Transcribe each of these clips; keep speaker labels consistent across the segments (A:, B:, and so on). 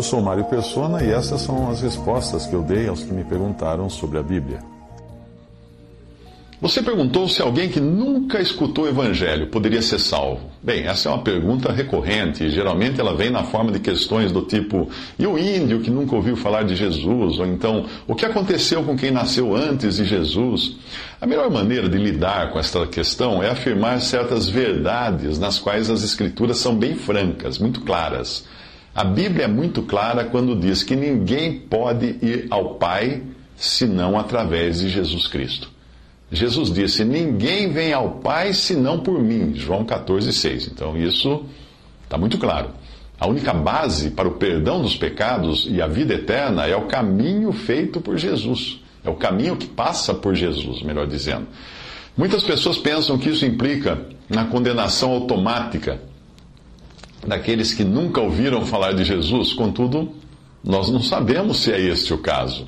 A: Eu sou Mário Persona e essas são as respostas que eu dei aos que me perguntaram sobre a Bíblia.
B: Você perguntou se alguém que nunca escutou o Evangelho poderia ser salvo. Bem, essa é uma pergunta recorrente e geralmente ela vem na forma de questões do tipo: e o índio que nunca ouviu falar de Jesus? Ou então, o que aconteceu com quem nasceu antes de Jesus? A melhor maneira de lidar com esta questão é afirmar certas verdades nas quais as Escrituras são bem francas, muito claras. A Bíblia é muito clara quando diz que ninguém pode ir ao Pai senão através de Jesus Cristo. Jesus disse: Ninguém vem ao Pai senão por mim. João 14, 6. Então isso está muito claro. A única base para o perdão dos pecados e a vida eterna é o caminho feito por Jesus. É o caminho que passa por Jesus, melhor dizendo. Muitas pessoas pensam que isso implica na condenação automática daqueles que nunca ouviram falar de Jesus, contudo, nós não sabemos se é este o caso.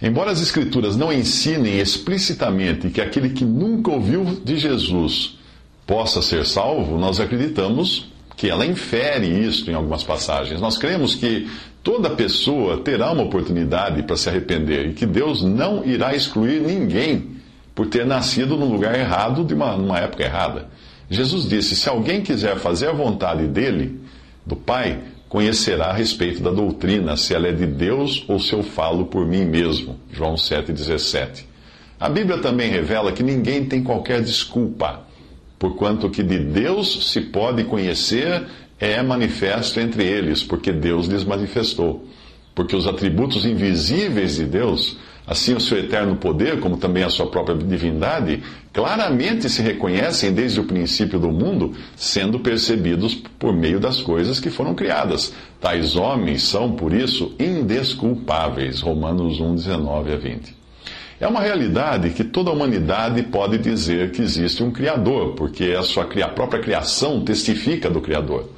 B: Embora as Escrituras não ensinem explicitamente que aquele que nunca ouviu de Jesus possa ser salvo, nós acreditamos que ela infere isso em algumas passagens. Nós cremos que toda pessoa terá uma oportunidade para se arrepender e que Deus não irá excluir ninguém por ter nascido no lugar errado de uma, numa época errada. Jesus disse: Se alguém quiser fazer a vontade dele, do Pai, conhecerá a respeito da doutrina, se ela é de Deus ou se eu falo por mim mesmo. João 7,17. A Bíblia também revela que ninguém tem qualquer desculpa, porquanto que de Deus se pode conhecer é manifesto entre eles, porque Deus lhes manifestou. Porque os atributos invisíveis de Deus Assim, o seu eterno poder, como também a sua própria divindade, claramente se reconhecem desde o princípio do mundo, sendo percebidos por meio das coisas que foram criadas. Tais homens são, por isso, indesculpáveis. Romanos 1, 19 a 20. É uma realidade que toda a humanidade pode dizer que existe um Criador, porque a sua a própria criação testifica do Criador.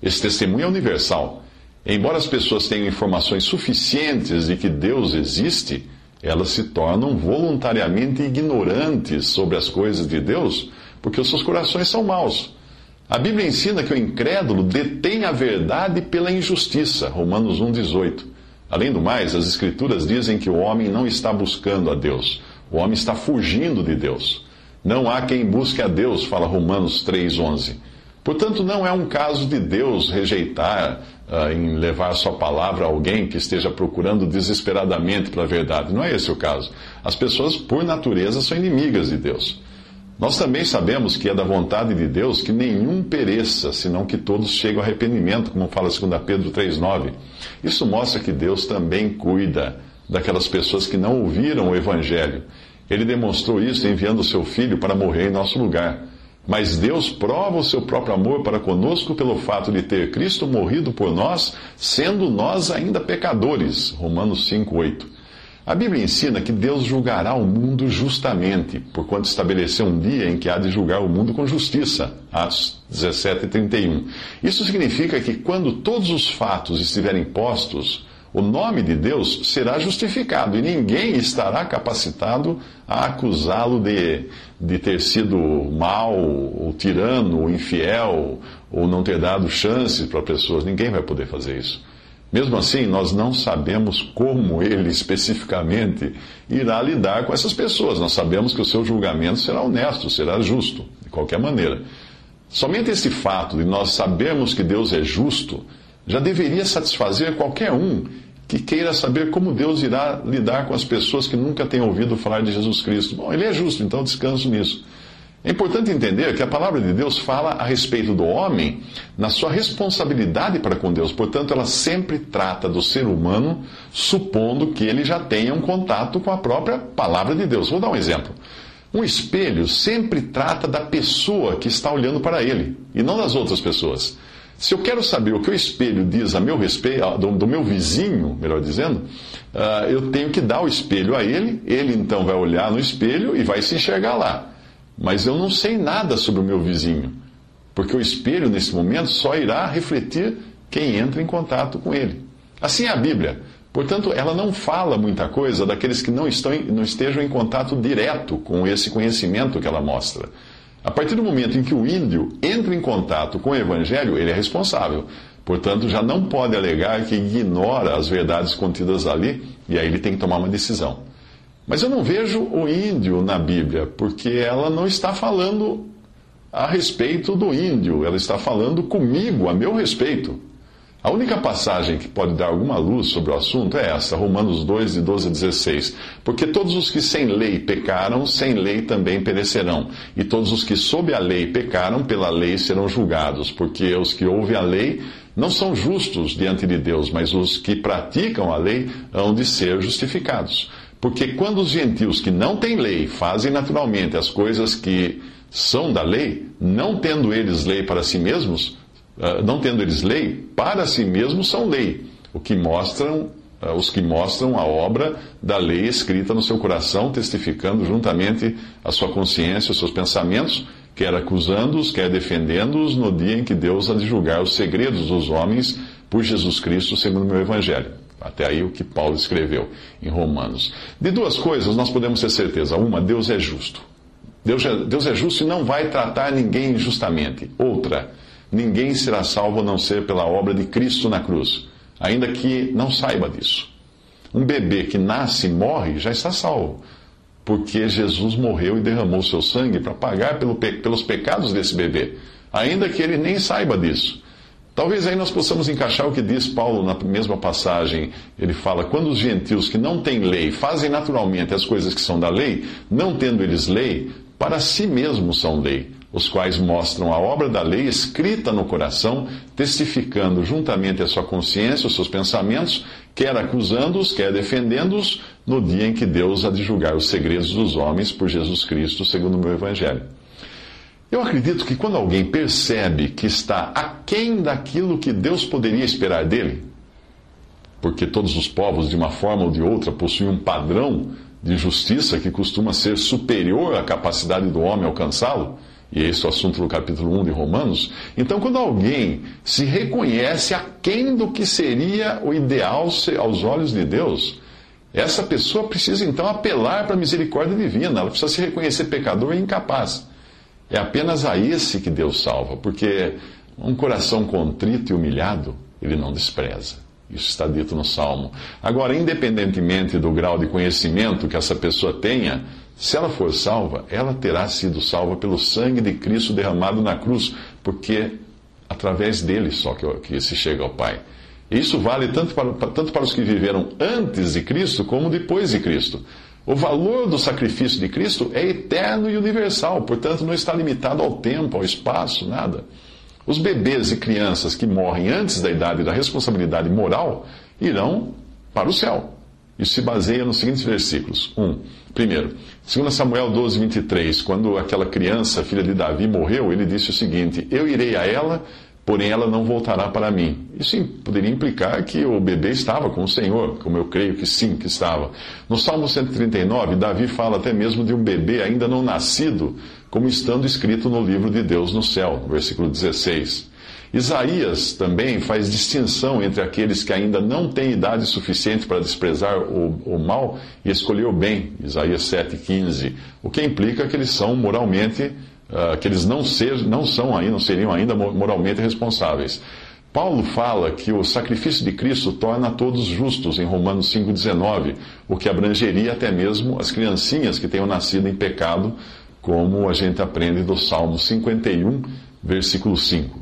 B: Esse testemunho é universal. Embora as pessoas tenham informações suficientes de que Deus existe, elas se tornam voluntariamente ignorantes sobre as coisas de Deus, porque os seus corações são maus. A Bíblia ensina que o incrédulo detém a verdade pela injustiça, Romanos 1,18. Além do mais, as Escrituras dizem que o homem não está buscando a Deus, o homem está fugindo de Deus. Não há quem busque a Deus, fala Romanos 3,11. Portanto, não é um caso de Deus rejeitar uh, em levar sua palavra a alguém que esteja procurando desesperadamente para a verdade. Não é esse o caso. As pessoas, por natureza, são inimigas de Deus. Nós também sabemos que é da vontade de Deus que nenhum pereça, senão que todos cheguem ao arrependimento, como fala 2 Pedro 3,9. Isso mostra que Deus também cuida daquelas pessoas que não ouviram o Evangelho. Ele demonstrou isso enviando o seu filho para morrer em nosso lugar. Mas Deus prova o seu próprio amor para conosco pelo fato de ter Cristo morrido por nós, sendo nós ainda pecadores. Romanos 5:8. A Bíblia ensina que Deus julgará o mundo justamente, porquanto estabeleceu um dia em que há de julgar o mundo com justiça. Atos 17 31. Isso significa que quando todos os fatos estiverem postos, o nome de Deus será justificado e ninguém estará capacitado a acusá-lo de, de ter sido mal, ou tirano, ou infiel, ou não ter dado chances para pessoas. Ninguém vai poder fazer isso. Mesmo assim, nós não sabemos como ele especificamente irá lidar com essas pessoas. Nós sabemos que o seu julgamento será honesto, será justo, de qualquer maneira. Somente esse fato de nós sabermos que Deus é justo já deveria satisfazer qualquer um que queira saber como Deus irá lidar com as pessoas que nunca têm ouvido falar de Jesus Cristo. Bom, ele é justo, então descanso nisso. É importante entender que a palavra de Deus fala a respeito do homem na sua responsabilidade para com Deus. Portanto, ela sempre trata do ser humano supondo que ele já tenha um contato com a própria palavra de Deus. Vou dar um exemplo. Um espelho sempre trata da pessoa que está olhando para ele e não das outras pessoas. Se eu quero saber o que o espelho diz a meu respeito, do, do meu vizinho, melhor dizendo, uh, eu tenho que dar o espelho a ele, ele então vai olhar no espelho e vai se enxergar lá. Mas eu não sei nada sobre o meu vizinho, porque o espelho, nesse momento, só irá refletir quem entra em contato com ele. Assim é a Bíblia. Portanto, ela não fala muita coisa daqueles que não, estão, não estejam em contato direto com esse conhecimento que ela mostra. A partir do momento em que o índio entra em contato com o evangelho, ele é responsável. Portanto, já não pode alegar que ignora as verdades contidas ali, e aí ele tem que tomar uma decisão. Mas eu não vejo o índio na Bíblia, porque ela não está falando a respeito do índio, ela está falando comigo, a meu respeito. A única passagem que pode dar alguma luz sobre o assunto é esta, Romanos 2, de 12 a 16. Porque todos os que sem lei pecaram, sem lei também perecerão. E todos os que sob a lei pecaram, pela lei serão julgados. Porque os que ouvem a lei não são justos diante de Deus, mas os que praticam a lei hão de ser justificados. Porque quando os gentios que não têm lei fazem naturalmente as coisas que são da lei, não tendo eles lei para si mesmos, não tendo eles lei, para si mesmos são lei, o que mostram, ah, os que mostram a obra da lei escrita no seu coração, testificando juntamente a sua consciência, os seus pensamentos, quer acusando-os, quer defendendo-os, no dia em que Deus há de julgar os segredos dos homens por Jesus Cristo, segundo o meu Evangelho. Até aí o que Paulo escreveu em Romanos. De duas coisas nós podemos ter certeza. Uma, Deus é justo. Deus é, Deus é justo e não vai tratar ninguém injustamente. Outra, ninguém será salvo a não ser pela obra de Cristo na cruz, ainda que não saiba disso. Um bebê que nasce e morre já está salvo, porque Jesus morreu e derramou seu sangue para pagar pelo, pelos pecados desse bebê, ainda que ele nem saiba disso. Talvez aí nós possamos encaixar o que diz Paulo na mesma passagem. Ele fala: quando os gentios que não têm lei fazem naturalmente as coisas que são da lei, não tendo eles lei, para si mesmos são lei os quais mostram a obra da lei escrita no coração, testificando juntamente a sua consciência, os seus pensamentos, quer acusando-os, quer defendendo-os, no dia em que Deus há de julgar os segredos dos homens por Jesus Cristo, segundo o meu Evangelho. Eu acredito que quando alguém percebe que está aquém daquilo que Deus poderia esperar dele, porque todos os povos, de uma forma ou de outra, possuem um padrão de justiça que costuma ser superior à capacidade do homem alcançá-lo, e esse é o assunto do capítulo 1 de Romanos. Então, quando alguém se reconhece aquém do que seria o ideal aos olhos de Deus, essa pessoa precisa então apelar para a misericórdia divina, ela precisa se reconhecer pecador e incapaz. É apenas a esse que Deus salva, porque um coração contrito e humilhado, ele não despreza. Isso está dito no Salmo. Agora, independentemente do grau de conhecimento que essa pessoa tenha, se ela for salva, ela terá sido salva pelo sangue de Cristo derramado na cruz, porque através dele só que, que se chega ao Pai. Isso vale tanto para, tanto para os que viveram antes de Cristo como depois de Cristo. O valor do sacrifício de Cristo é eterno e universal, portanto não está limitado ao tempo, ao espaço, nada. Os bebês e crianças que morrem antes da idade da responsabilidade moral irão para o céu. Isso se baseia nos seguintes versículos. 1. Um, primeiro, 2 Samuel 12, 23, quando aquela criança, filha de Davi, morreu, ele disse o seguinte: Eu irei a ela, porém ela não voltará para mim. Isso poderia implicar que o bebê estava com o Senhor, como eu creio que sim, que estava. No Salmo 139, Davi fala até mesmo de um bebê ainda não nascido, como estando escrito no livro de Deus no céu, no versículo 16. Isaías também faz distinção entre aqueles que ainda não têm idade suficiente para desprezar o, o mal e escolher o bem, Isaías 7,15, o que implica que eles são moralmente, uh, que eles não, ser, não são ainda, não seriam ainda moralmente responsáveis. Paulo fala que o sacrifício de Cristo torna todos justos em Romanos 5,19, o que abrangeria até mesmo as criancinhas que tenham nascido em pecado, como a gente aprende do Salmo 51, versículo 5.